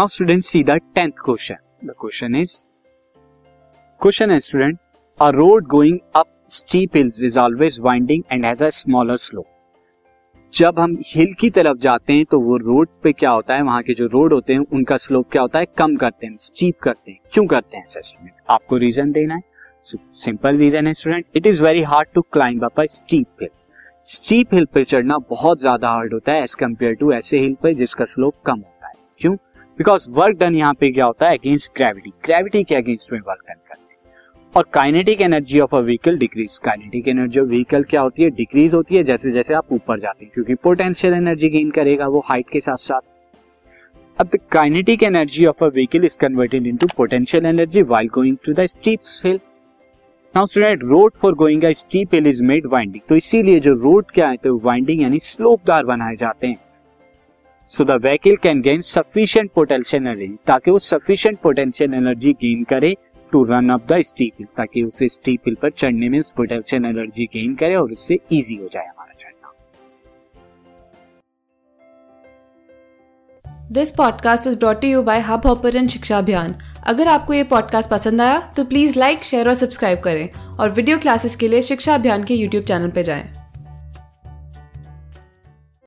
Now student see the tenth question the question is question है student a road going up steep hills is always winding and has a smaller slope जब हम हिल की तरफ़ जाते हैं तो वो रोड पे क्या होता है? वहाँ के जो रोड होते हैं, उनका स्लोप क्या होता है? कम करते हैं स्टीप करते हैं। क्यों करते हैं ऐसा स्टूडेंट आपको रीजन देना है? सिंपल रीजन है student it is very hard to climb up a steep hill steep hill पर चढ़ना बहुत ज़्यादा हार्ड होता है एज कंपेयर टू ऐसे हिल पर जिसका स्लोप कम होता है। क्यों? बिकॉज़ वर्क डन यहाँ पे क्या होता है अगेंस्ट ग्रेविटी ग्रेविटी के अगेंस्ट में वर्क डन करते हैं. और kinetic energy of a vehicle decrease kinetic energy of vehicle क्या होती है? डिक्रीज होती है जैसे जैसे आप ऊपर जाते हैं. क्योंकि पोटेंशियल एनर्जी गेन करेगा वो हाइट के साथ साथ. अब the kinetic energy of a vehicle is converted into potential energy while going to the steep hill now student road for going a steep hill is made winding तो इसीलिए जो road क्या है तो वाइंडिंग यानी स्लोपदार बनाए जाते हैं. So the vehicle can gain sufficient potential energy ताकि वो सफिशिएंट पोटेंशियल एनर्जी गेन करे to run up the steep ताकि उसे स्टीप पर चढ़ने में पोटेंशियल एनर्जी गेन करे और इससे इजी हो जाए हमारा चढ़ना। This podcast is brought you by Hub Hopper शिक्षा अभियान अगर आपको ये पॉडकास्ट पसंद आया तो प्लीज़ लाइक शेयर और सब्सक्राइब करें और वीडियो क्लासेस के लिए शिक्षा अभियान के यूट्यूब चैनल पर जाएँ।